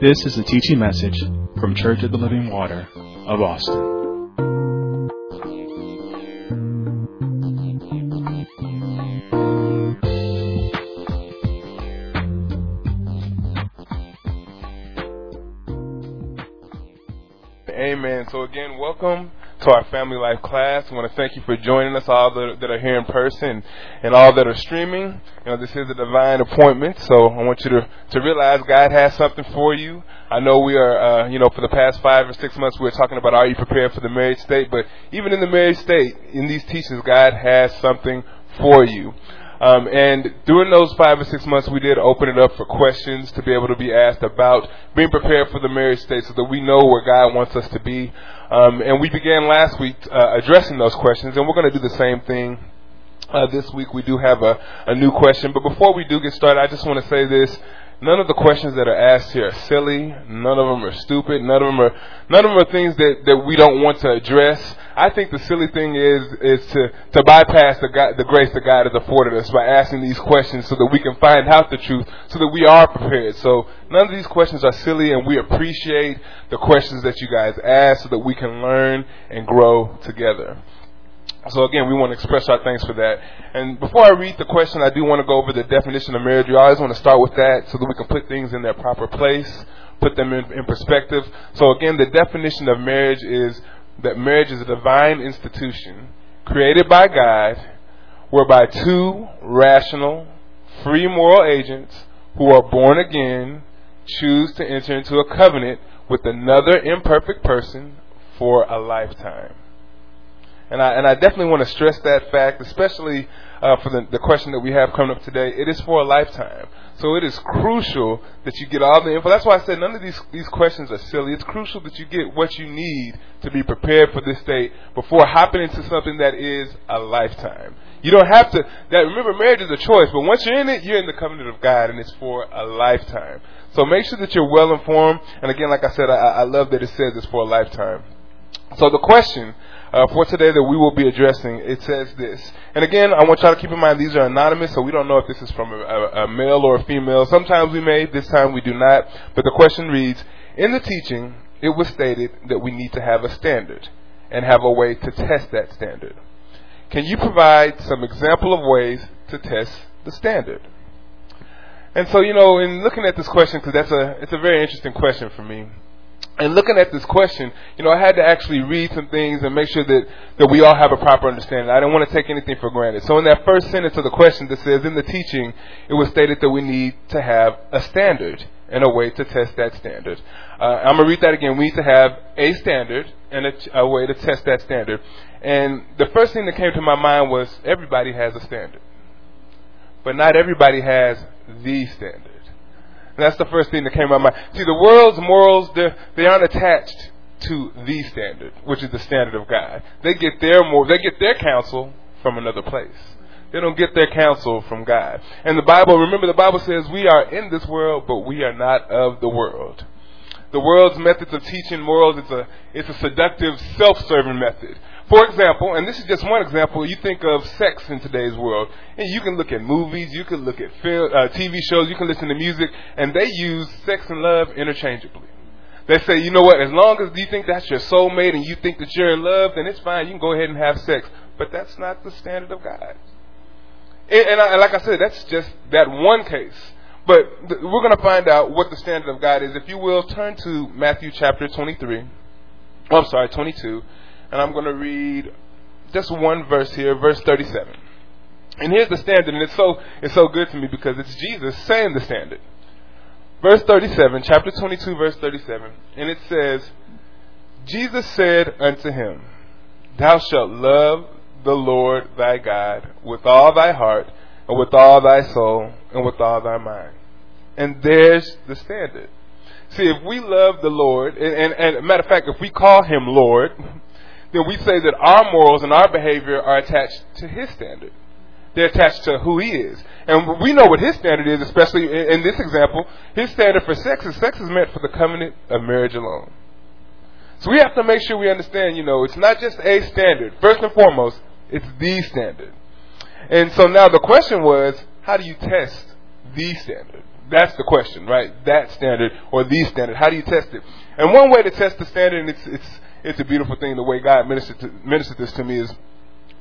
This is a teaching message from Church of the Living Water of Austin. Amen. So again, welcome to our family life class. I want to thank you for joining us, all that, are here in person and all that are streaming. You know, this is a divine appointment, so I want you to, to realize God has something for you. I know we are, uh, you know, for the past five or six months we were talking about are you prepared for the married state, but even in the married state, in these teachings, God has something for you. Um, and during those five or six months, we did open it up for questions to be able to be asked about being prepared for the marriage state so that we know where God wants us to be. Um, and we began last week uh, addressing those questions, and we're going to do the same thing uh, this week. We do have a, a new question, but before we do get started, I just want to say this. None of the questions that are asked here are silly. None of them are stupid. None of them are none of them are things that, that we don't want to address. I think the silly thing is is to, to bypass the God, the grace that God has afforded us by asking these questions so that we can find out the truth, so that we are prepared. So none of these questions are silly, and we appreciate the questions that you guys ask so that we can learn and grow together. So again, we want to express our thanks for that. And before I read the question, I do want to go over the definition of marriage. We always want to start with that so that we can put things in their proper place, put them in, in perspective. So again, the definition of marriage is that marriage is a divine institution created by God whereby two rational, free moral agents who are born again choose to enter into a covenant with another imperfect person for a lifetime. And I, and I definitely want to stress that fact, especially uh, for the, the question that we have coming up today. It is for a lifetime. So it is crucial that you get all the info. That's why I said none of these, these questions are silly. It's crucial that you get what you need to be prepared for this state before hopping into something that is a lifetime. You don't have to, that, remember marriage is a choice, but once you're in it, you're in the covenant of God and it's for a lifetime. So make sure that you're well informed. And again, like I said, I, I love that it says it's for a lifetime. So the question uh, for today that we will be addressing, it says this. And again, I want y'all to keep in mind these are anonymous, so we don't know if this is from a, a, a male or a female. Sometimes we may, this time we do not. But the question reads, in the teaching, it was stated that we need to have a standard and have a way to test that standard. Can you provide some example of ways to test the standard? And so, you know, in looking at this question, because that's a, it's a very interesting question for me and looking at this question, you know, I had to actually read some things and make sure that, that we all have a proper understanding. I didn't want to take anything for granted. So in that first sentence of the question that says, in the teaching, it was stated that we need to have a standard and a way to test that standard. Uh, I'm going to read that again. We need to have a standard and a, a way to test that standard. And the first thing that came to my mind was everybody has a standard. But not everybody has the standard. And that's the first thing that came to my mind. See, the world's morals, they aren't attached to the standard, which is the standard of God. They get their more, they get their counsel from another place. They don't get their counsel from God. And the Bible, remember the Bible says we are in this world, but we are not of the world. The world's methods of teaching morals, it's a, it's a seductive, self-serving method. For example, and this is just one example, you think of sex in today's world, and you can look at movies, you can look at film, uh, TV shows, you can listen to music, and they use sex and love interchangeably. They say, you know what, as long as you think that's your soulmate and you think that you're in love, then it's fine, you can go ahead and have sex. But that's not the standard of God. And, and, I, like I said, that's just that one case. But th- we're going to find out what the standard of God is. If you will, turn to Matthew chapter 23. Oh, I'm sorry, 22 and I'm going to read just one verse here, verse 37. And here's the standard, and it's so it's so good to me because it's Jesus saying the standard. Verse 37, chapter 22, verse 37, and it says, Jesus said unto him, Thou shalt love the Lord thy God with all thy heart, and with all thy soul, and with all thy mind. And there's the standard. See, if we love the Lord, and, and, and matter of fact, if we call him Lord, then we say that our morals and our behavior are attached to His standard. They're attached to who He is. And we know what His standard is, especially in this example. His standard for sex is sex is meant for the covenant of marriage alone. So we have to make sure we understand, you know, it's not just a standard. First and foremost, it's the standard. And so now the question was, how do you test the standard? That's the question, right? That standard or the standard. How do you test it? And one way to test the standard, and it's it's it's a beautiful thing. The way God ministered to, ministered this to me is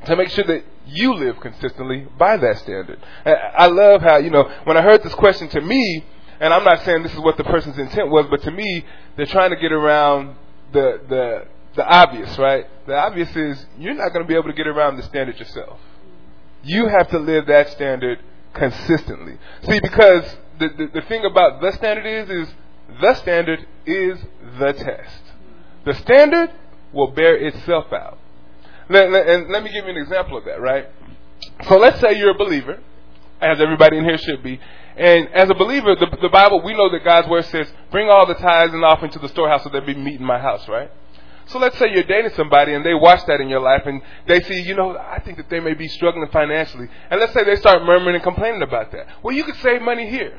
to make sure that you live consistently by that standard. I love how you know when I heard this question to me, and I'm not saying this is what the person's intent was, but to me, they're trying to get around the the the obvious, right? The obvious is you're not going to be able to get around the standard yourself. You have to live that standard consistently. See, because the, the, the thing about the standard is, is the standard is the test. The standard will bear itself out. And let me give you an example of that, right? So let's say you're a believer, as everybody in here should be. And as a believer, the, the Bible, we know that God's word says, bring all the tithes and offering to the storehouse so there be meat in my house, right? So let's say you're dating somebody and they watch that in your life and they see, you know, I think that they may be struggling financially. And let's say they start murmuring and complaining about that. Well, you could save money here.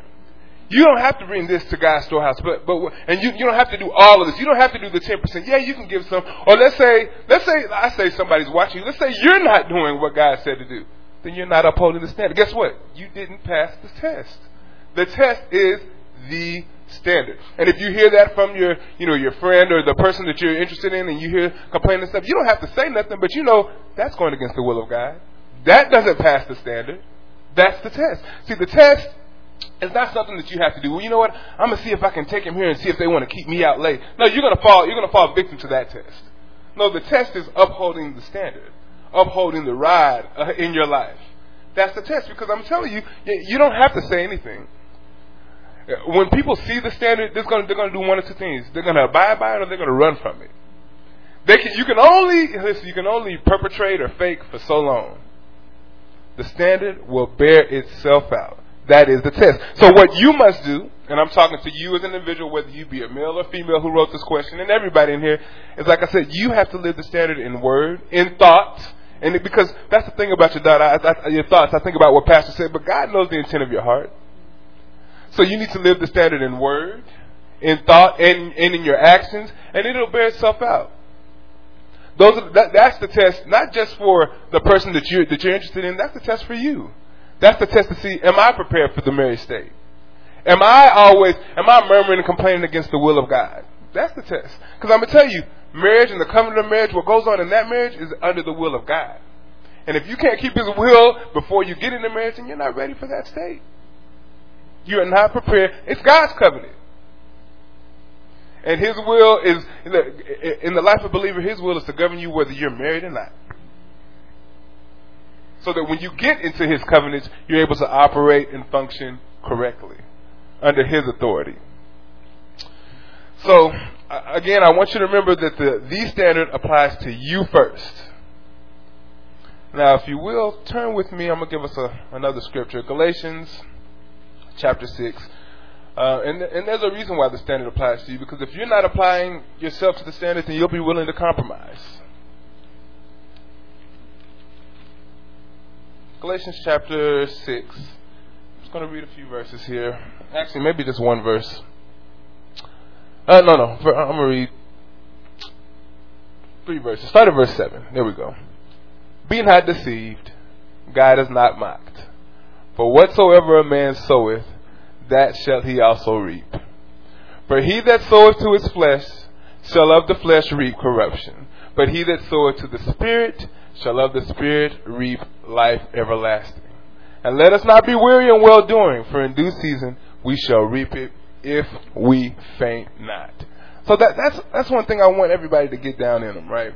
You don't have to bring this to God's storehouse, but but and you you don't have to do all of this. You don't have to do the ten percent. Yeah, you can give some. Or let's say let's say I say somebody's watching you. Let's say you're not doing what God said to do. Then you're not upholding the standard. Guess what? You didn't pass the test. The test is the standard. And if you hear that from your, you know, your friend or the person that you're interested in and you hear complaining and stuff, you don't have to say nothing, but you know that's going against the will of God. That doesn't pass the standard. That's the test. See, the test is not something that you have to do. Well, you know what? I'm gonna see if I can take him here and see if they want to keep me out late. No, you're gonna fall. You're gonna fall victim to that test. No, the test is upholding the standard, upholding the ride uh, in your life. That's the test because I'm telling you, you don't have to say anything when people see the standard, they're to, they're to do one of two things. They're to abide by it or they're to run from it. They can, you can only, listen, you can only perpetrate or fake for so long. The standard will bear itself out. That is the test. So what you must do, and I'm talking to you as an individual, whether you be a male or female who wrote this question, and everybody in here, is like I said, you have to live the standard in word, in thought, and it, because that's the thing about your thought, I, I, your thoughts. I think about what Pastor said, but God knows the intent of your heart. So you need to live the standard in word, in thought, and, and in your actions, and it'll bear itself out. Those are, that, that's the test, not just for the person that you that you're interested in. That's the test for you. That's the test to see: Am I prepared for the married state? Am I always am I murmuring and complaining against the will of God? That's the test. Because I'm gonna tell you, marriage and the covenant of marriage, what goes on in that marriage is under the will of God. And if you can't keep His will before you get into marriage, then you're not ready for that state. You are not prepared. It's God's covenant. And His will is, in the life of a believer, His will is to govern you whether you're married or not. So that when you get into His covenants, you're able to operate and function correctly under His authority. So, again, I want you to remember that the, the standard applies to you first. Now, if you will, turn with me. I'm going to give us a, another scripture. Galatians chapter 6. Uh, and, and there's a reason why the standard applies to you, because if you're not applying yourself to the standard, then you'll be willing to compromise. Galatians chapter 6. I'm just going to read a few verses here. Actually, maybe just one verse. Uh, no, no. I'm going to read three verses. Start at verse 7. There we go. Be not deceived. God is not mocked. For whatsoever a man soweth, that shall he also reap. For he that soweth to his flesh shall of the flesh reap corruption. But he that soweth to the Spirit shall of the Spirit reap life everlasting. And let us not be weary in well doing, for in due season we shall reap it if we faint not. So that, that's that's one thing I want everybody to get down in them, right?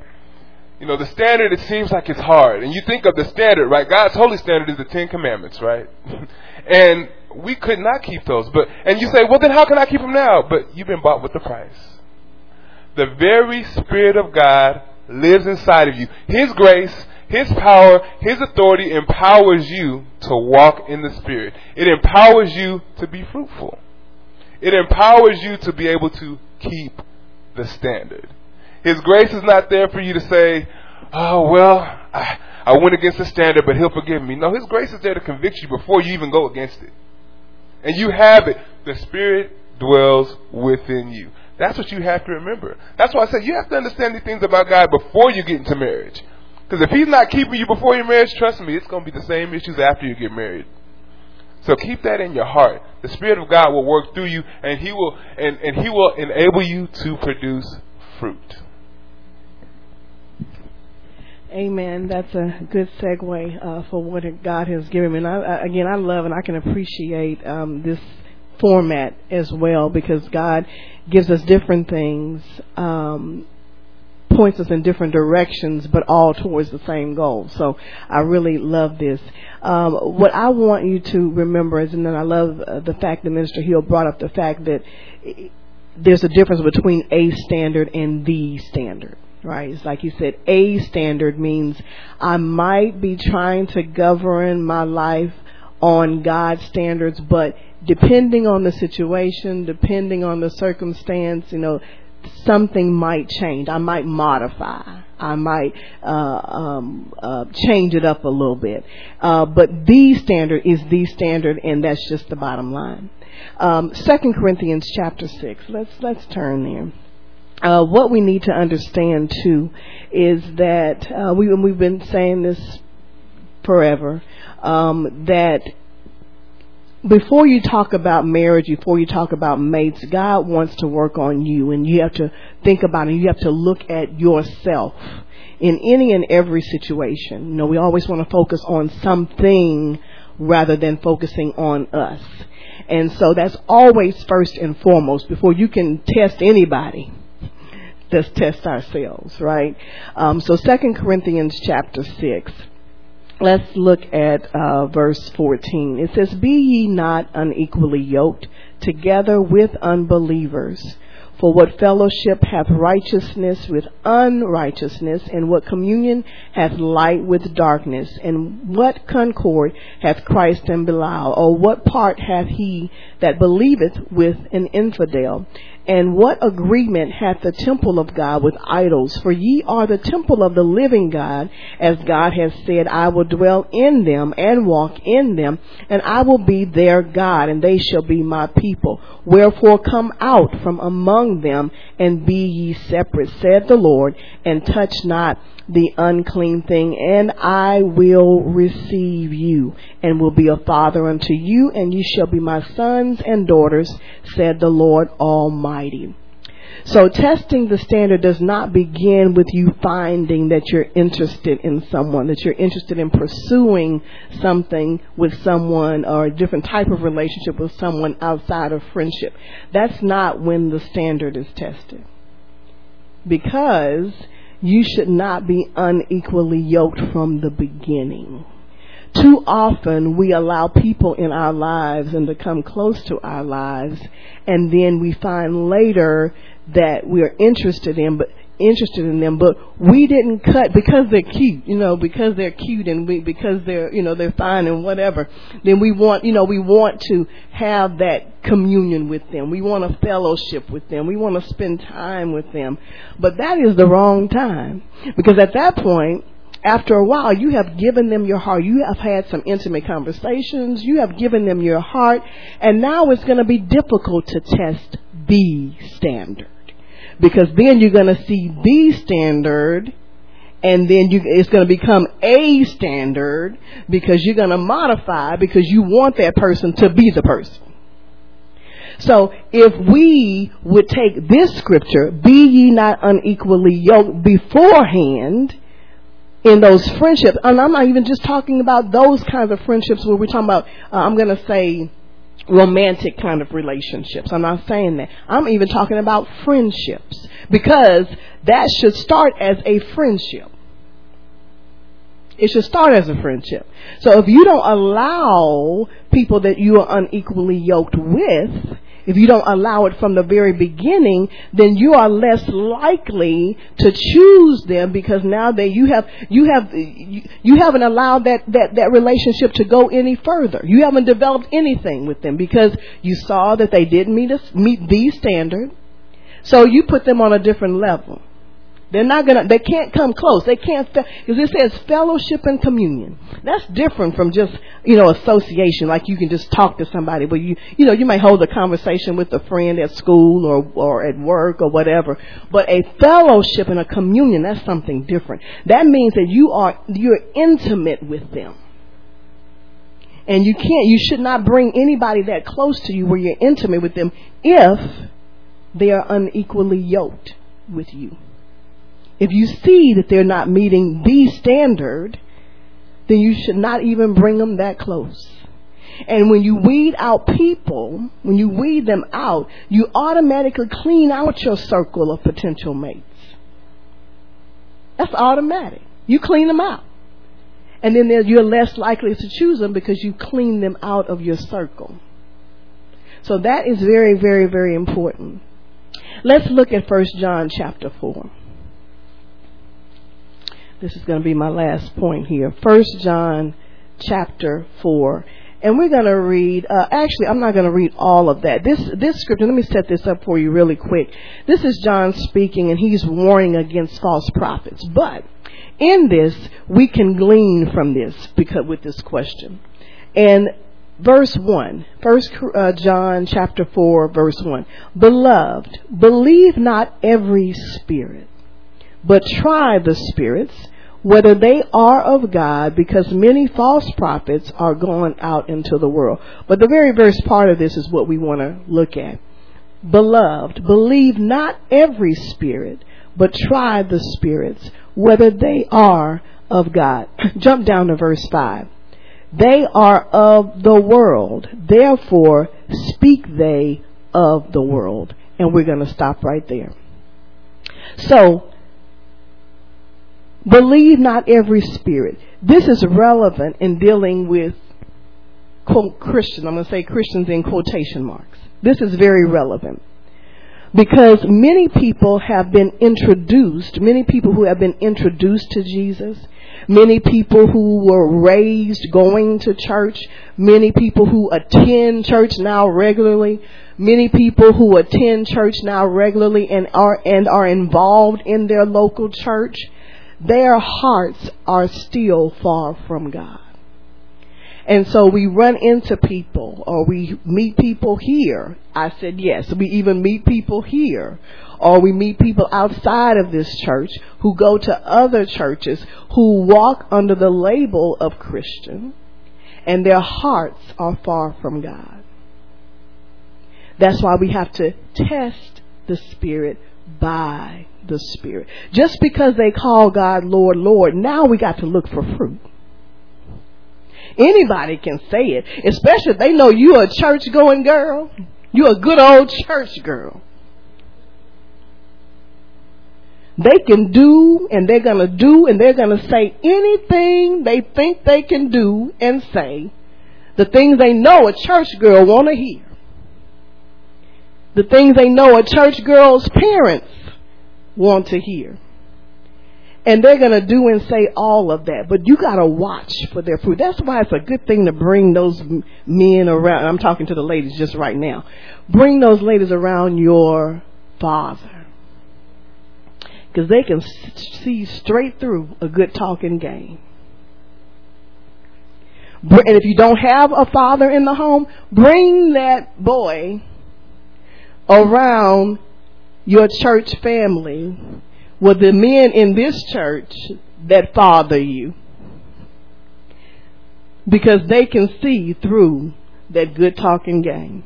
you know, the standard, it seems like it's hard. And you think of the standard, right? God's holy standard is the Ten Commandments, right? and we could not keep those. But, and you say, well, then how can I keep them now? But you've been bought with the price. The very Spirit of God lives inside of you. His grace, His power, His authority empowers you to walk in the Spirit. It empowers you to be fruitful. It empowers you to be able to keep the standard. His grace is not there for you to say, oh, well, I, I went against the standard, but he'll forgive me. No, His grace is there to convict you before you even go against it. And you have it. The Spirit dwells within you. That's what you have to remember. That's why I said you have to understand these things about God before you get into marriage. Because if He's not keeping you before your marriage, trust me, it's going to be the same issues after you get married. So keep that in your heart. The Spirit of God will work through you and He will and, and He will enable you to produce fruit. Amen. That's a good segue uh, for what God has given me. And I, I, again, I love and I can appreciate um, this format as well because God gives us different things, um, points us in different directions, but all towards the same goal. So I really love this. Um, what I want you to remember is, and then I love uh, the fact that Minister Hill brought up the fact that there's a difference between a standard and the standard right? It's like you said, a standard means I might be trying to govern my life on God's standards, but depending on the situation, depending on the circumstance, you know, something might change. I might modify. I might uh, um, uh, change it up a little bit. Uh, but the standard is the standard, and that's just the bottom line. Um, Second Corinthians chapter six. Let's let's turn there. Uh, what we need to understand too is that uh, we we've been saying this forever um, that before you talk about marriage, before you talk about mates, God wants to work on you, and you have to think about it. You have to look at yourself in any and every situation. You know, we always want to focus on something rather than focusing on us. And so that's always first and foremost before you can test anybody let's test ourselves, right? Um, so Second Corinthians chapter six. Let's look at uh, verse 14. It says, Be ye not unequally yoked together with unbelievers. For what fellowship hath righteousness with unrighteousness, and what communion hath light with darkness, and what concord hath Christ and Belial, or what part hath he that believeth with an infidel? And what agreement hath the temple of God with idols? For ye are the temple of the living God, as God has said, I will dwell in them and walk in them, and I will be their God, and they shall be my people. Wherefore come out from among them, and be ye separate, said the Lord, and touch not the unclean thing, and I will receive you, and will be a father unto you, and you shall be my sons and daughters, said the Lord Almighty. So testing the standard does not begin with you finding that you're interested in someone, that you're interested in pursuing something with someone or a different type of relationship with someone outside of friendship. That's not when the standard is tested. Because you should not be unequally yoked from the beginning. Too often we allow people in our lives and to come close to our lives and then we find later that we're interested in but interested in them, but we didn't cut because they're cute, you know, because they're cute and we, because they're, you know, they're fine and whatever. Then we want, you know, we want to have that communion with them. We want a fellowship with them. We want to spend time with them. But that is the wrong time because at that point, after a while, you have given them your heart. You have had some intimate conversations. You have given them your heart. And now it's going to be difficult to test the standard because then you're going to see the standard and then you, it's going to become a standard because you're going to modify because you want that person to be the person. So if we would take this scripture, be ye not unequally yoked beforehand in those friendships, and I'm not even just talking about those kinds of friendships where we're talking about, uh, I'm going to say, romantic kind of relationships. I'm not saying that. I'm even talking about friendships because that should start as a friendship. It should start as a friendship. So if you don't allow people that you are unequally yoked with if you don't allow it from the very beginning, then you are less likely to choose them because now that you have you have you haven't allowed that that that relationship to go any further. You haven't developed anything with them because you saw that they didn't meet us meet the standard. So you put them on a different level. They're not gonna, they can't come close. They can't, because it says fellowship and communion. That's different from just, you know, association, like you can just talk to somebody, but you, you know, you may hold a conversation with a friend at school or, or at work or whatever. But a fellowship and a communion, that's something different. That means that you are, you're intimate with them. And you can't, you should not bring anybody that close to you where you're intimate with them if they are unequally yoked with you. If you see that they're not meeting the standard, then you should not even bring them that close. And when you weed out people, when you weed them out, you automatically clean out your circle of potential mates. That's automatic. You clean them out. And then you're less likely to choose them because you clean them out of your circle. So that is very, very, very important. Let's look at 1 John chapter 4. This is going to be my last point here. 1 John chapter 4. And we're going to read, uh, actually, I'm not going to read all of that. This, this scripture, let me set this up for you really quick. This is John speaking, and he's warning against false prophets. But in this, we can glean from this because with this question. And verse 1, First uh, John chapter 4, verse 1. Beloved, believe not every spirit, but try the spirits whether they are of God, because many false prophets are going out into the world. But the very first part of this is what we want to look at. Beloved, believe not every spirit, but try the spirits, whether they are of God. Jump down to verse 5. They are of the world, therefore speak they of the world. And we're going to stop right there. So, Believe not every spirit. This is relevant in dealing with quote Christians. I'm going to say Christians in quotation marks. This is very relevant because many people have been introduced, many people who have been introduced to Jesus, many people who were raised going to church, many people who attend church now regularly, many people who attend church now regularly and are and are involved in their local church their hearts are still far from God. And so we run into people or we meet people here. I said yes. We even meet people here or we meet people outside of this church who go to other churches who walk under the label of Christian and their hearts are far from God. That's why we have to test the spirit by the Spirit. Just because they call God Lord, Lord, now we got to look for fruit. Anybody can say it, especially if they know you're a church going girl. You're a good old church girl. They can do and they're going to do and they're going to say anything they think they can do and say. The things they know a church girl want to hear. The things they know a church girl's parents want to hear. And they're going to do and say all of that, but you got to watch for their fruit. That's why it's a good thing to bring those men around. I'm talking to the ladies just right now. Bring those ladies around your father. Because they can see straight through a good talking game. And if you don't have a father in the home, bring that boy around your church family with the men in this church that father you. Because they can see through that good talking game.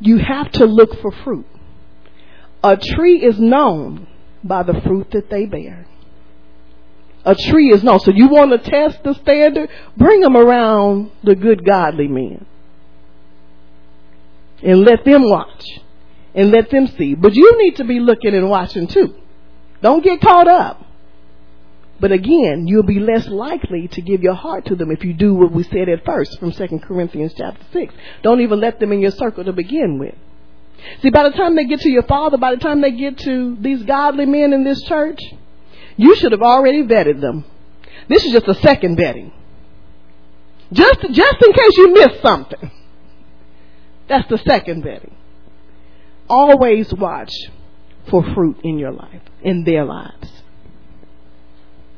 You have to look for fruit. A tree is known by the fruit that they bear. A tree is known. So you want to test the standard? Bring them around the good godly men and let them watch and let them see. But you need to be looking and watching too. Don't get caught up. But again, you'll be less likely to give your heart to them if you do what we said at first from 2 Corinthians chapter 6. Don't even let them in your circle to begin with. See, by the time they get to your father, by the time they get to these godly men in this church, you should have already vetted them. This is just a second vetting. Just, just in case you missed something. That's the second vetting. Always watch for fruit in your life, in their lives.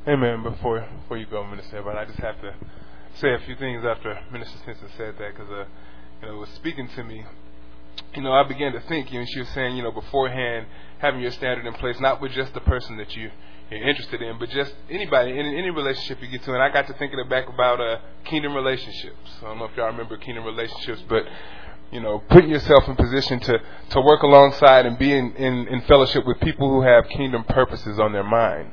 Amen. Before before you go, Minister but I just have to say a few things after Minister Simpson said that because uh, you know it was speaking to me you know, I began to think, you know, she was saying, you know, beforehand, having your standard in place, not with just the person that you, you're interested in, but just anybody, in any relationship you get to. And I got to thinking it back about uh, kingdom relationships. I don't know if y'all remember kingdom relationships, but you know, putting yourself in position to, to work alongside and be in, in, in fellowship with people who have kingdom purposes on their mind.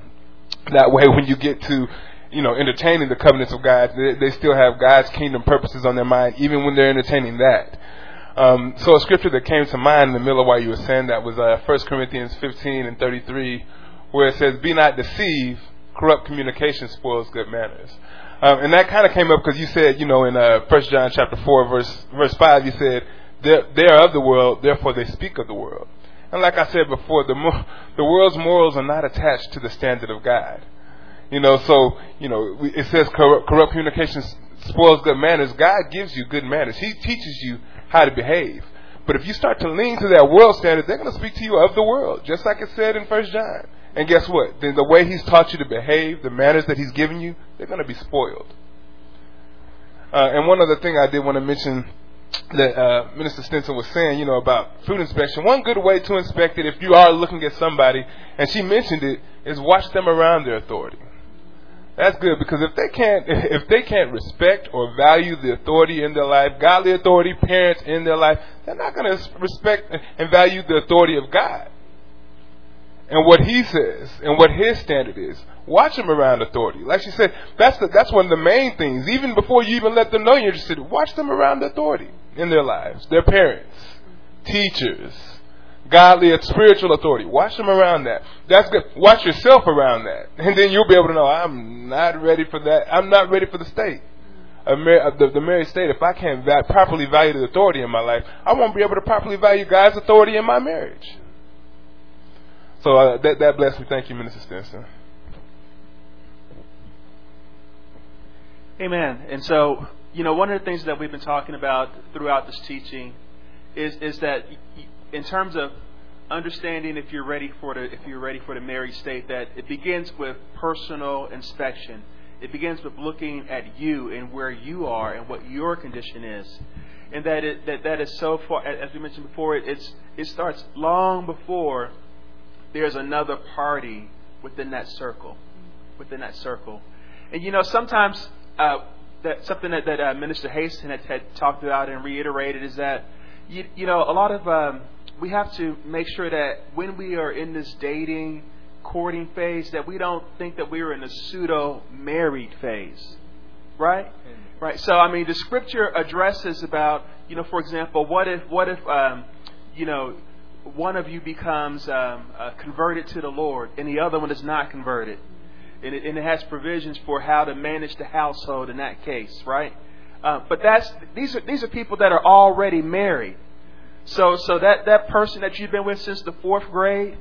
That way, when you get to, you know, entertaining the covenants of God, they, they still have God's kingdom purposes on their mind, even when they're entertaining that. Um, so a scripture that came to mind in the middle of while you were saying that was uh, 1 Corinthians 15 and 33, where it says, "Be not deceived; corrupt communication spoils good manners." Um, and that kind of came up because you said, you know, in uh, John chapter 4, verse, verse 5, you said, they are of the world, therefore they speak of the world. And like I said before, the, mo- the world's morals are not attached to the standard of God. You know, so, you know, it says corrupt, corrupt communication spoils good manners. God gives you good manners. He teaches you how to behave. But if you start to lean to that world standard, they're going to speak to you of the world, just like it said in First John. And guess what? Then the way He's taught you to behave, the manners that He's given you, they're going to be spoiled. Uh, and one other thing I did want to mention that uh, Minister Stinson was saying, you know, about food inspection. One good way to inspect it, if you are looking at somebody, and she mentioned it, is watch them around their authority. That's good because if they can't, if they can't respect or value the authority in their life, godly authority, parents in their life, they're not going to respect and value the authority of God and what He says and what His standard is. Watch them around authority. Like she said, that's the, that's one of the main things. Even before you even let them know you're interested, watch them around authority in their lives, their parents, teachers, godly and spiritual authority. Watch them around that. That's good. Watch yourself around that, and then you'll be able to know I'm not ready for that. I'm not ready for the state. Mar- uh, the, the married state, if I can't va- properly value the authority in my life, I won't be able to properly value God's authority in my marriage. So uh, that that blessed me. Thank you, Minister Stinson. Amen. And so, you know, one of the things that we've been talking about throughout this teaching is is that in terms of understanding if you're ready for the if you're ready for the married state, that it begins with personal inspection. It begins with looking at you and where you are and what your condition is, and that it, that that is so far. As we mentioned before, it, it's it starts long before there's another party within that circle, within that circle. And you know, sometimes uh, that something that, that uh, Minister Haston had, had, talked about and reiterated is that you, you know a lot of um, we have to make sure that when we are in this dating, courting phase, that we don't think that we're in a pseudo married phase, right? Right. So I mean, the Scripture addresses about you know, for example, what if what if um, you know one of you becomes um, uh, converted to the Lord and the other one is not converted and it, and it has provisions for how to manage the household in that case, right? Uh, but that's these are these are people that are already married. So so that that person that you've been with since the fourth grade,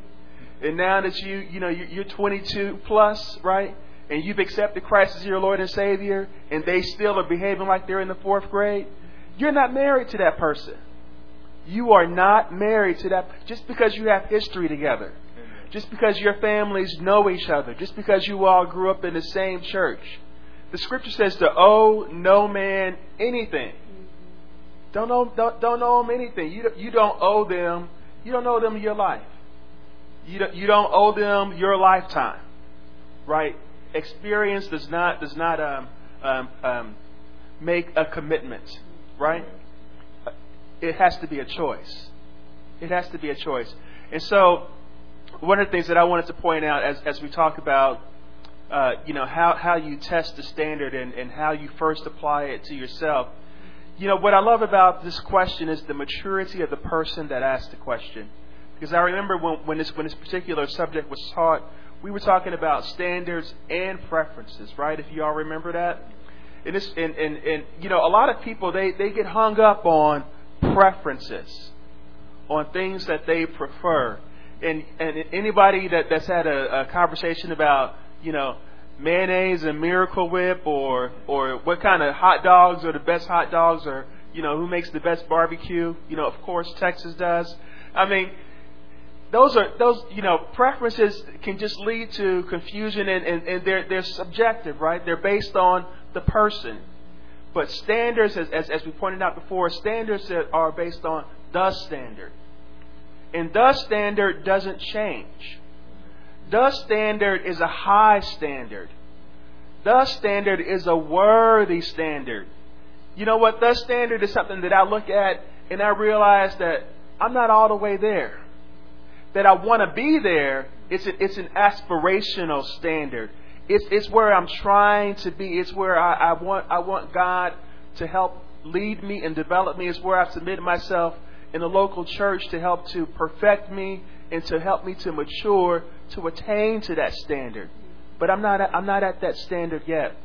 and now that you you know you're 22 plus, right? And you've accepted Christ as your Lord and Savior, and they still are behaving like they're in the fourth grade. You're not married to that person. You are not married to that just because you have history together just because your families know each other, just because you all grew up in the same church. The scripture says to owe no man anything. Don't owe, don't, don't owe them anything. You, you don't owe them, you don't owe them your life. You don't, you don't owe them your lifetime. Right? Experience does not, does not um, um, um, make a commitment. Right? It has to be a choice. It has to be a choice. And so, one of the things that I wanted to point out as, as we talk about, uh, you know, how, how you test the standard and, and how you first apply it to yourself. You know, what I love about this question is the maturity of the person that asked the question. Because I remember when, when, this, when this particular subject was taught, we were talking about standards and preferences, right? If you all remember that. And, this, and, and, and you know, a lot of people, they, they get hung up on preferences, on things that they prefer. And and anybody that that's had a, a conversation about you know mayonnaise and Miracle Whip or or what kind of hot dogs are the best hot dogs or you know who makes the best barbecue you know of course Texas does. I mean those are those you know preferences can just lead to confusion and, and, and they're they're subjective right? They're based on the person but standards as, as as we pointed out before standards that are based on the standard. And the standard doesn't change. The standard is a high standard. The standard is a worthy standard. You know what? The standard is something that I look at and I realize that I'm not all the way there. That I want to be there. It's, a, it's an aspirational standard. It's, it's where I'm trying to be. It's where I, I, want, I want God to help lead me and develop me. It's where I've submitted myself in the local church to help to perfect me and to help me to mature to attain to that standard. But I'm not, I'm not at that standard yet.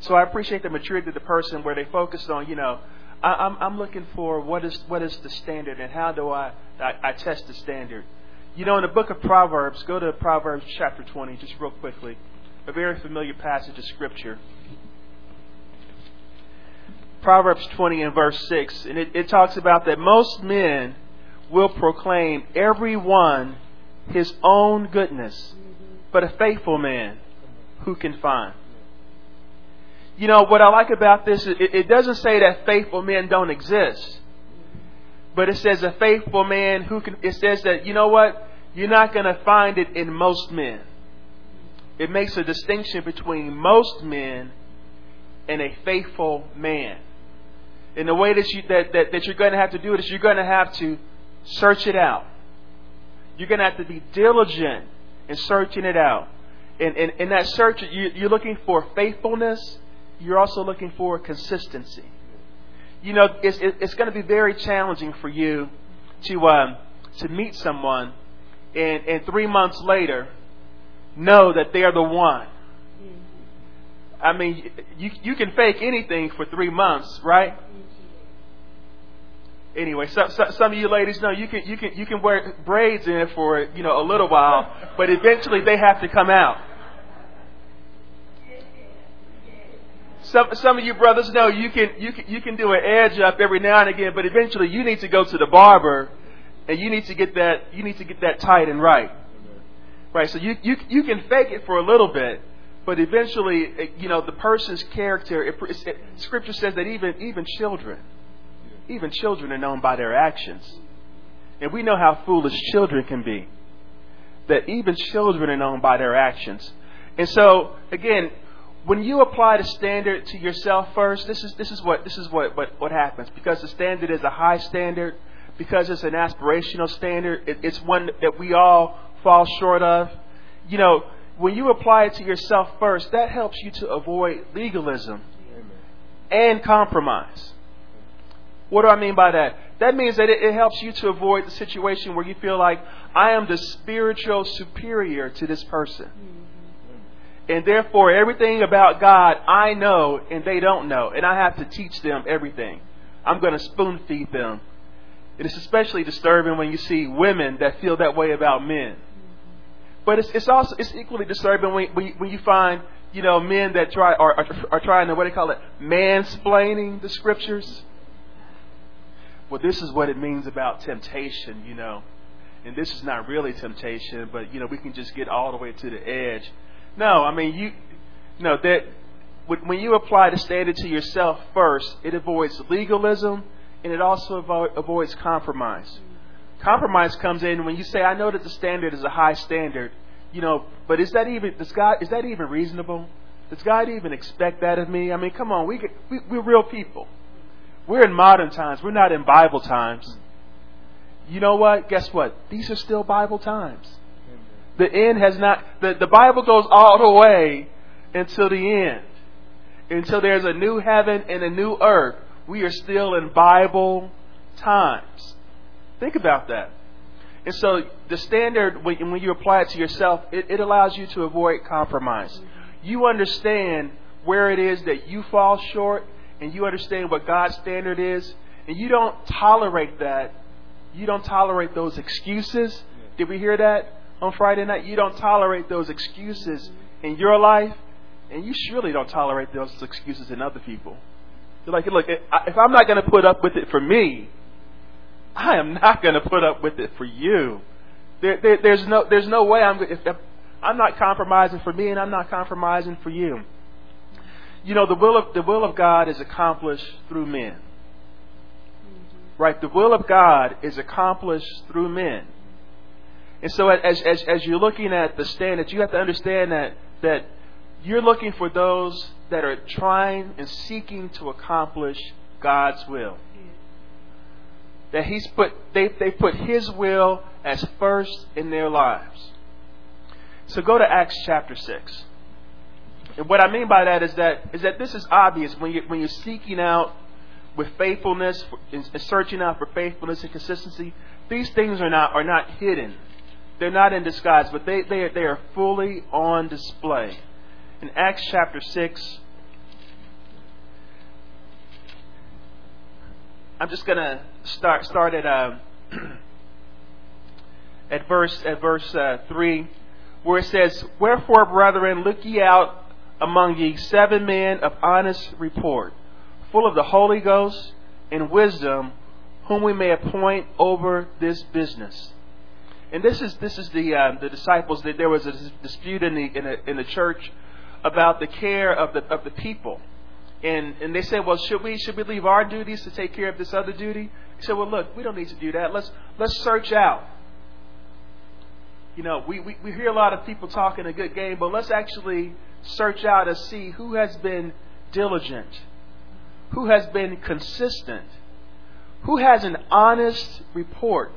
So I appreciate the maturity of the person where they focused on, you know, I, I'm, I'm looking for what is, what is the standard and how do I, I, I test the standard. You know, in the book of Proverbs, go to Proverbs chapter 20, just real quickly. A very familiar passage of Scripture. Proverbs 20 and verse 6. And it, it talks about that most men will proclaim every one his own goodness, but a faithful man who can find? You know, what I like about this, it, it doesn't say that faithful men don't exist. But it says a faithful man who can, it says that, you know what? You're not going to find it in most men. It makes a distinction between most men and a faithful man. And the way that, you, that, that, that you're going to have to do it is you're going to have to search it out. You're going to have to be diligent in searching it out. And in, in that search, you, you're looking for faithfulness. You're also looking for consistency. You know, it's, it's going to be very challenging for you to, um, to meet someone and, and three months later know that they're the one. Mm-hmm. I mean, you, you can fake anything for three months, right? Mm-hmm. anyway, some, some, some of you ladies know you can you can you can wear braids in it for you know a little while, but eventually they have to come out. Some some of you brothers know you can you can you can do an edge up every now and again, but eventually you need to go to the barber and you need to get that you need to get that tight and right. Right, so you you you can fake it for a little bit, but eventually, eh, you know, the person's character. It, it, scripture says that even even children, even children are known by their actions. And we know how foolish children can be. That even children are known by their actions. And so, again, when you apply the standard to yourself first, this is this is what this is what, what, what happens. Because the standard is a high standard, because it's an aspirational standard, it, it's one that we all fall short of. You know, when you apply it to yourself first, that helps you to avoid legalism Amen. and compromise. What do I mean by that? That means that it, it, helps you to avoid the situation where you feel like I am the spiritual superior to this person. Mm-hmm. And therefore, everything about God I know and they don't know. And I have to teach them everything. I'm going to spoon feed them. It is especially disturbing when you see women that feel that way about men. But it's, it's also it's equally disturbing when, when, you, when you find you know men that try are, are, are trying to what do they call it mansplaining the scriptures well, this is what it means about temptation, you know. And this is not really temptation, but, you know, we can just get all the way to the edge. No, I mean, you, know, that when you apply the standard to yourself first, it avoids legalism and it also avo- avoids compromise. Compromise comes in when you say, I know that the standard is a high standard, you know, but is that even, does God, is that even reasonable? Does God even expect that of me? I mean, come on, we, get, we we're real people. We're in modern times. We're not in Bible times. You know what? Guess what? These are still Bible times. The end has not, the, the Bible goes all the way until the end. Until there's a new heaven and a new earth. We are still in Bible times. Think about that. And so the standard, when, you apply it to yourself, it, it allows you to avoid compromise. You understand where it is that you fall short and you understand what God's standard is, and you don't tolerate that, you don't tolerate those excuses. Did we hear that on Friday night? You don't tolerate those excuses in your life, and you surely don't tolerate those excuses in other people. You're like, look, if I'm not going to put up with it for me, I am not going to put up with it for you. There, there, there's no, there's no way I'm. If, if I'm not compromising for me, and I'm not compromising for you. You know, the will of, the will of God is accomplished through men. right? The will of God is accomplished through men. And so as, as, as you're looking at the standards, you have to understand that, that you're looking for those that are trying and seeking to accomplish God's will. That He's put, they, they put His will as first in their lives. So go to Acts chapter 6. And what I mean by that is that, is that this is obvious when, you, when you're seeking out with faithfulness, and searching out for faithfulness and consistency. These things are not, are not hidden. They're not in disguise, but they, they, are, they are fully on display. In Acts chapter 6, I'm just going to start, uh, at verse, at verse uh, 3, where it says, Wherefore, brethren, look ye out among ye seven men of honest report, full of the Holy Ghost and wisdom, whom we may appoint over this business. And this is this is the uh, the disciples that there was a dispute in the in, in the church about the care of the of the people, and and they said, well, should we should we leave our duties to take care of this other duty? He said, well, look, we don't need to do that. Let's let's search out. You know, we, we, we hear a lot of people talking a good game, but let's actually search out and see who has been diligent, who has been consistent, who has an honest report.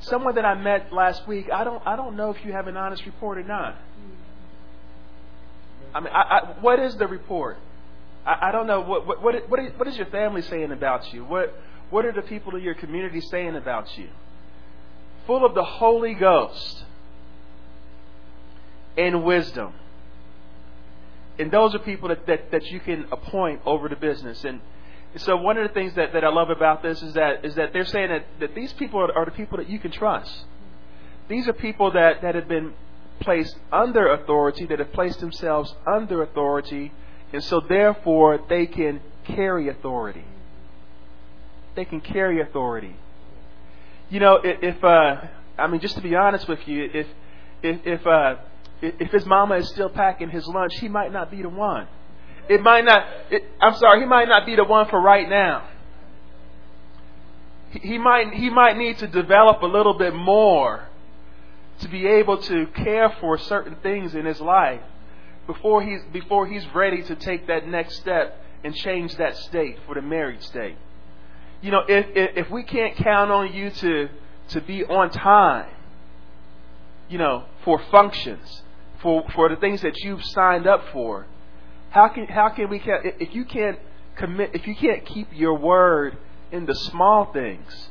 Someone that I met last week, I don't, I don't know if you have an honest report or not. I mean, I, I, what is the report? I, I don't know. What, what, what, is, what is your family saying about you? What, what are the people in your community saying about you? Full of the Holy Ghost and wisdom. And those are people that, that, that you can appoint over the business. And so one of the things that, that I love about this is that is that they're saying that, that these people are, are the people that you can trust. These are people that, that have been placed under authority, that have placed themselves under authority, and so therefore they can carry authority. They can carry authority. You know, if, uh, I mean, just to be honest with you, if if if uh, if his mama is still packing his lunch, he might not be the one. It might not. It, I'm sorry, he might not be the one for right now. He might he might need to develop a little bit more to be able to care for certain things in his life before he's before he's ready to take that next step and change that state for the married state. You know, if if, if we can't count on you to to be on time, you know, for functions, for for the things that you've signed up for, how can how can we if you can't commit if you can't keep your word in the small things,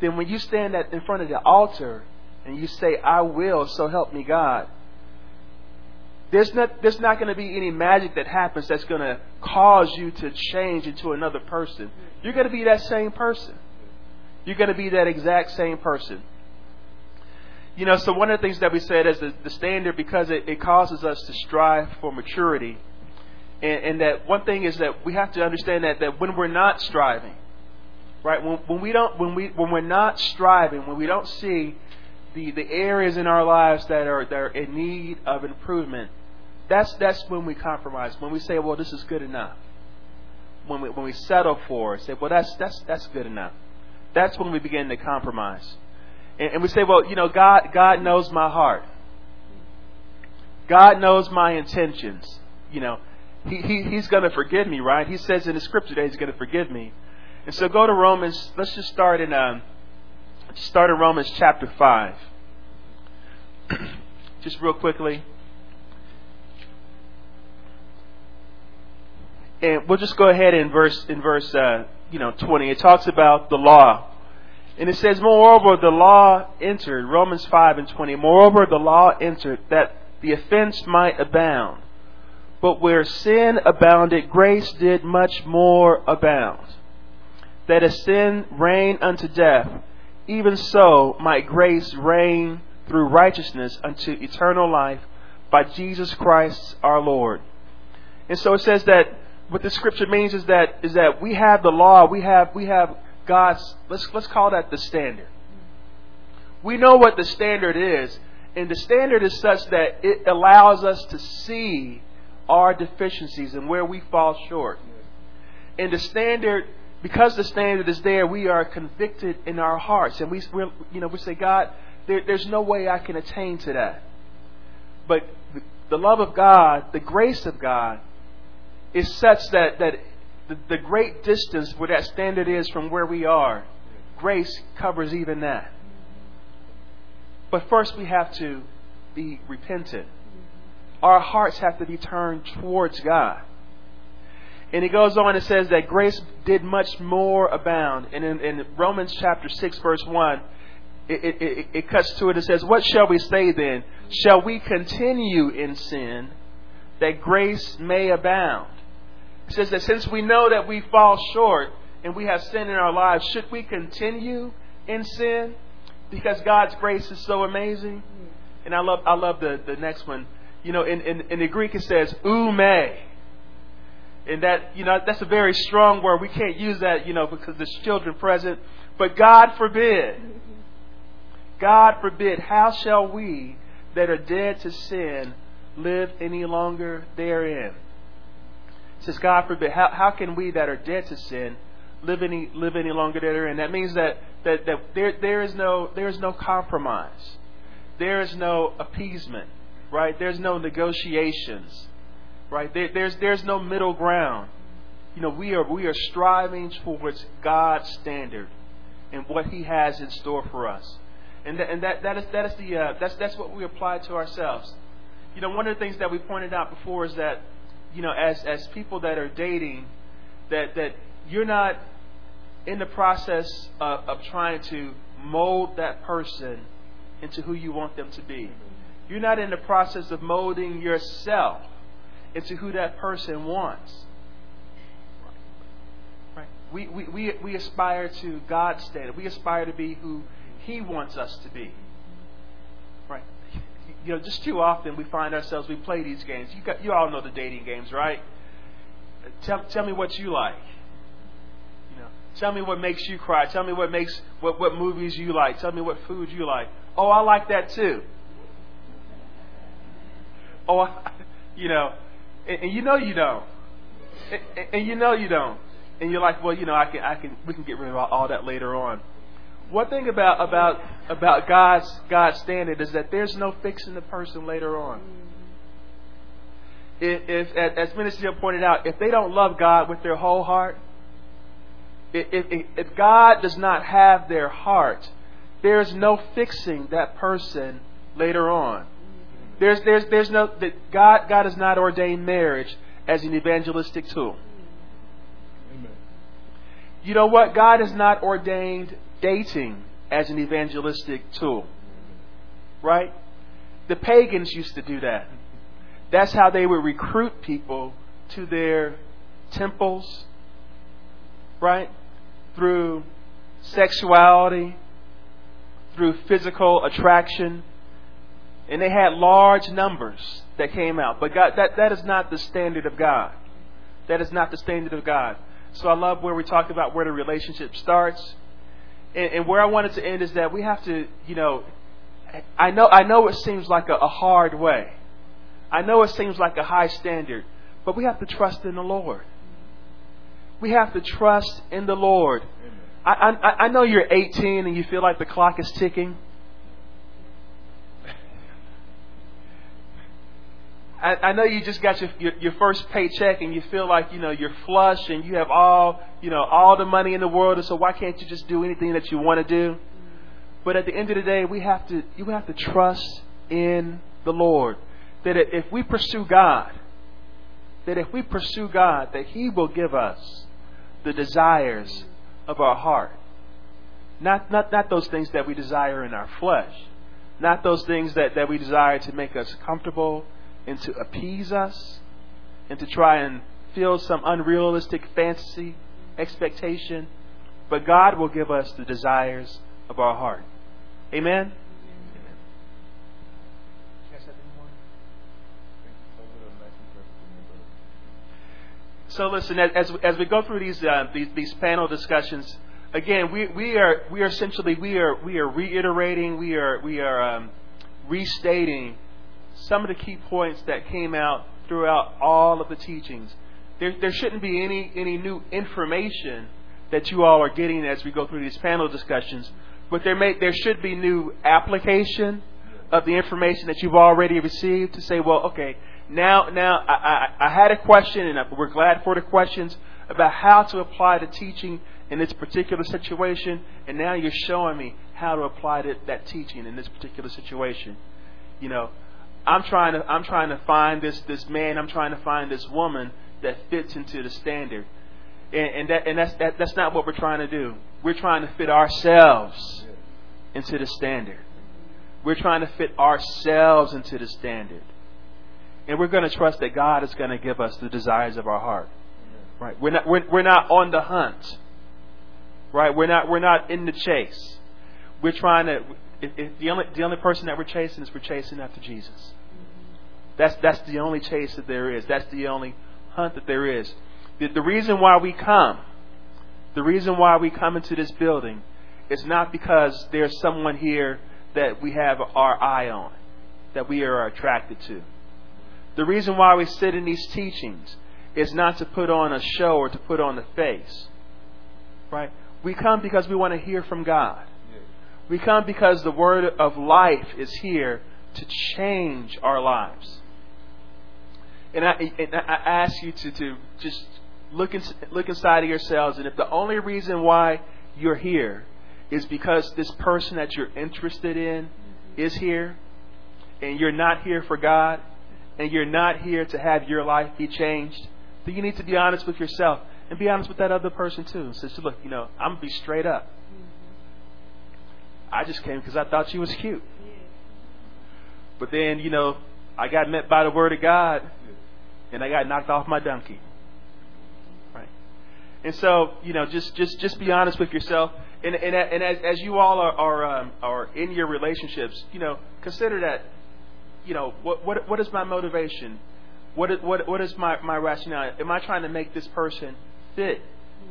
then when you stand at in front of the altar and you say, I will, so help me God. There's not, there's not going to be any magic that happens that's going to cause you to change into another person. You're going to be that same person. You're going to be that exact same person. You know, so one of the things that we said is the, the standard because it, it causes us to strive for maturity. And, and that one thing is that we have to understand that, that when we're not striving, right, when, when we don't, when we, when we're not striving, when we don't see the, the areas in our lives that are that are in need of improvement, that's that's when we compromise. When we say, well, this is good enough. When we when we settle for it, say, well, that's that's that's good enough. That's when we begin to compromise. And, and we say, well, you know, God God knows my heart. God knows my intentions. You know, he, he He's going to forgive me, right? He says in the scripture that He's going to forgive me. And so go to Romans. Let's just start in um, start in Romans chapter 5. Just real quickly. And we'll just go ahead in verse in verse uh, you know 20. It talks about the law. And it says, Moreover, the law entered, Romans 5 and 20. Moreover, the law entered that the offense might abound. But where sin abounded, grace did much more abound. That as sin reigned unto death, even so might grace reign through righteousness unto eternal life by Jesus Christ our Lord. And so it says that what the scripture means is that is that we have the law, we have we have God's let's let's call that the standard. We know what the standard is, and the standard is such that it allows us to see our deficiencies and where we fall short. And the standard because the standard is there, we are convicted in our hearts, and we, we you know, we say, God, there, there's no way I can attain to that. But the love of God, the grace of God, is such that that the, great distance where that standard is from where we are, grace covers even that. But first, we have to be repentant. Our hearts have to be turned towards God. And it goes on and says that grace did much more abound. And in, in Romans chapter 6, verse 1, it, it, it, it cuts to it and says, What shall we say then? Shall we continue in sin that grace may abound? It says that since we know that we fall short and we have sin in our lives, should we continue in sin because God's grace is so amazing? And I love, I love the, the next one. You know, in, in, in the Greek it says, ume. And that, you know, that's a very strong word. We can't use that, you know, because there's children present. But God forbid. God forbid. How shall we that are dead to sin live any longer therein? Says, God forbid. How, how can we that are dead to sin live any live any longer therein? That means that, that, that there there is no there is no compromise. There is no appeasement. Right? There's no negotiations right? There, there's there's no middle ground. You know, we are we are striving towards God's standard and what He has in store for us, and that, and that that is that is the uh, that's that's what we apply to ourselves. You know, one of the things that we pointed out before is that you know, as as people that are dating, that that you're not in the process of, of trying to mold that person into who you want them to be. You're not in the process of molding yourself into who that person wants. Right. We, we, we, we aspire to God's standard. We aspire to be who He wants us to be. You know, just too often we find ourselves, we play these games. You, got, you all know the dating games, right? Tell, tell me what you like. You know, tell me what makes you cry. Tell me what makes what, what movies you like. Tell me what food you like. Oh, I like that too. Oh, you know, and, and you know you don't, and, and, you know you don't, and you're like, well, you know, I can, I can, we can get rid of all, all that later on. One thing about about about God's God's standard is that there's no fixing the person later on. If, if as Minister pointed out, if they don't love God with their whole heart, if, if, if God does not have their heart, there's no fixing that person later on. There's, there's, there's no, that God, God has not ordained marriage as an evangelistic tool. Amen. You know what? God has not ordained dating as an evangelistic tool. Right? The pagans used to do that. That's how they would recruit people to their temples, right? Through sexuality, through physical attraction, and they had large numbers that came out. But God, that, that is not the standard of God. That is not the standard of God. So I love where we talk about where the relationship starts. And, and where I wanted to end is that we have to, you know, I know, I know it seems like a, a hard way. I know it seems like a high standard. But we have to trust in the Lord. We have to trust in the Lord. I, I, I know you're 18 and you feel like the clock is ticking. I, I know you just got your, your your first paycheck and you feel like you know you're flush and you have all you know all the money in the world, and so why can't you just do anything that you want to do? But at the end of the day, we have to you have to trust in the Lord that if we pursue God, that if we pursue God, that He will give us the desires of our heart. Not, not, not those things that we desire in our flesh. Not those things that, that we desire to make us comfortable and to appease us and to try and fill some unrealistic fantasy, expectation. But God will give us the desires of our heart. Amen? So listen, as as we go through these uh, these, these panel discussions, again, we, we are we are essentially we are we are reiterating, we are we are um, restating some of the key points that came out throughout all of the teachings. There, there shouldn't be any, any new information that you all are getting as we go through these panel discussions, but there may there should be new application of the information that you've already received to say, well, okay, now now I, I, I had a question, and we're glad for the questions about how to apply the teaching in this particular situation, and now you're showing me how to apply that, that teaching in this particular situation. You know, I'm trying to I'm trying to find this this man, I'm trying to find this woman that fits into the standard. And, and that and that's that, that's not what we're trying to do. We're trying to fit ourselves into the standard. We're trying to fit ourselves into the standard. And we're going to trust that God is going to give us the desires of our heart. Right? We're not we're, we're not on the hunt. Right? We're not we're not in the chase. We're trying to if, if the only the only person that we're chasing is we're chasing after Jesus. That's that's the only chase that there is. That's the only hunt that there is. The, the reason why we come, the reason why we come into this building, is not because there's someone here that we have our eye on, that we are attracted to. The reason why we sit in these teachings is not to put on a show or to put on a face. Right? We come because we want to hear from God. We come because the word of life is here to change our lives. And I, and I ask you to, to just look, in, look inside of yourselves, and if the only reason why you're here is because this person that you're interested in is here, and you're not here for God, and you're not here to have your life be changed, then you need to be honest with yourself and be honest with that other person too. So look, you know, I'm gonna be straight up. I just came because I thought she was cute. But then, you know, I got met by the word of God, and I got knocked off my donkey. Right. And so, you know, just just just be honest with yourself. And and, and as, as you all are are, um, are in your relationships, you know, consider that. You know, what what what is my motivation? What is, what what is my my rationale? Am I trying to make this person fit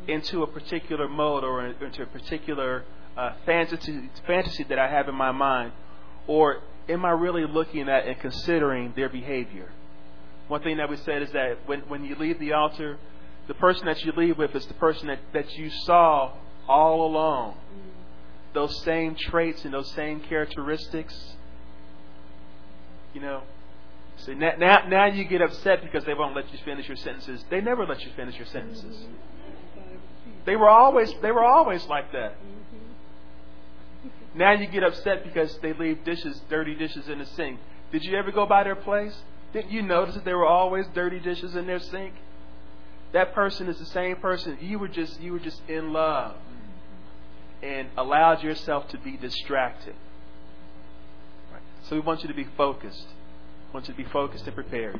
into a particular mode or into a particular uh, fantasy fantasy that I have in my mind, or am I really looking at and considering their behavior? One thing that we said is that when when you leave the altar, the person that you leave with is the person that, that you saw all along. Those same traits and those same characteristics. You know, so now, now, now you get upset because they won't let you finish your sentences. They never let you finish your sentences. They were always they were always like that. Now you get upset because they leave dishes, dirty dishes in the sink. Did you ever go by their place? Didn't you notice that there were always dirty dishes in their sink? That person is the same person. You were just you were just in love and allowed yourself to be distracted. Right. So we want you to be focused. We want you to be focused and prepared.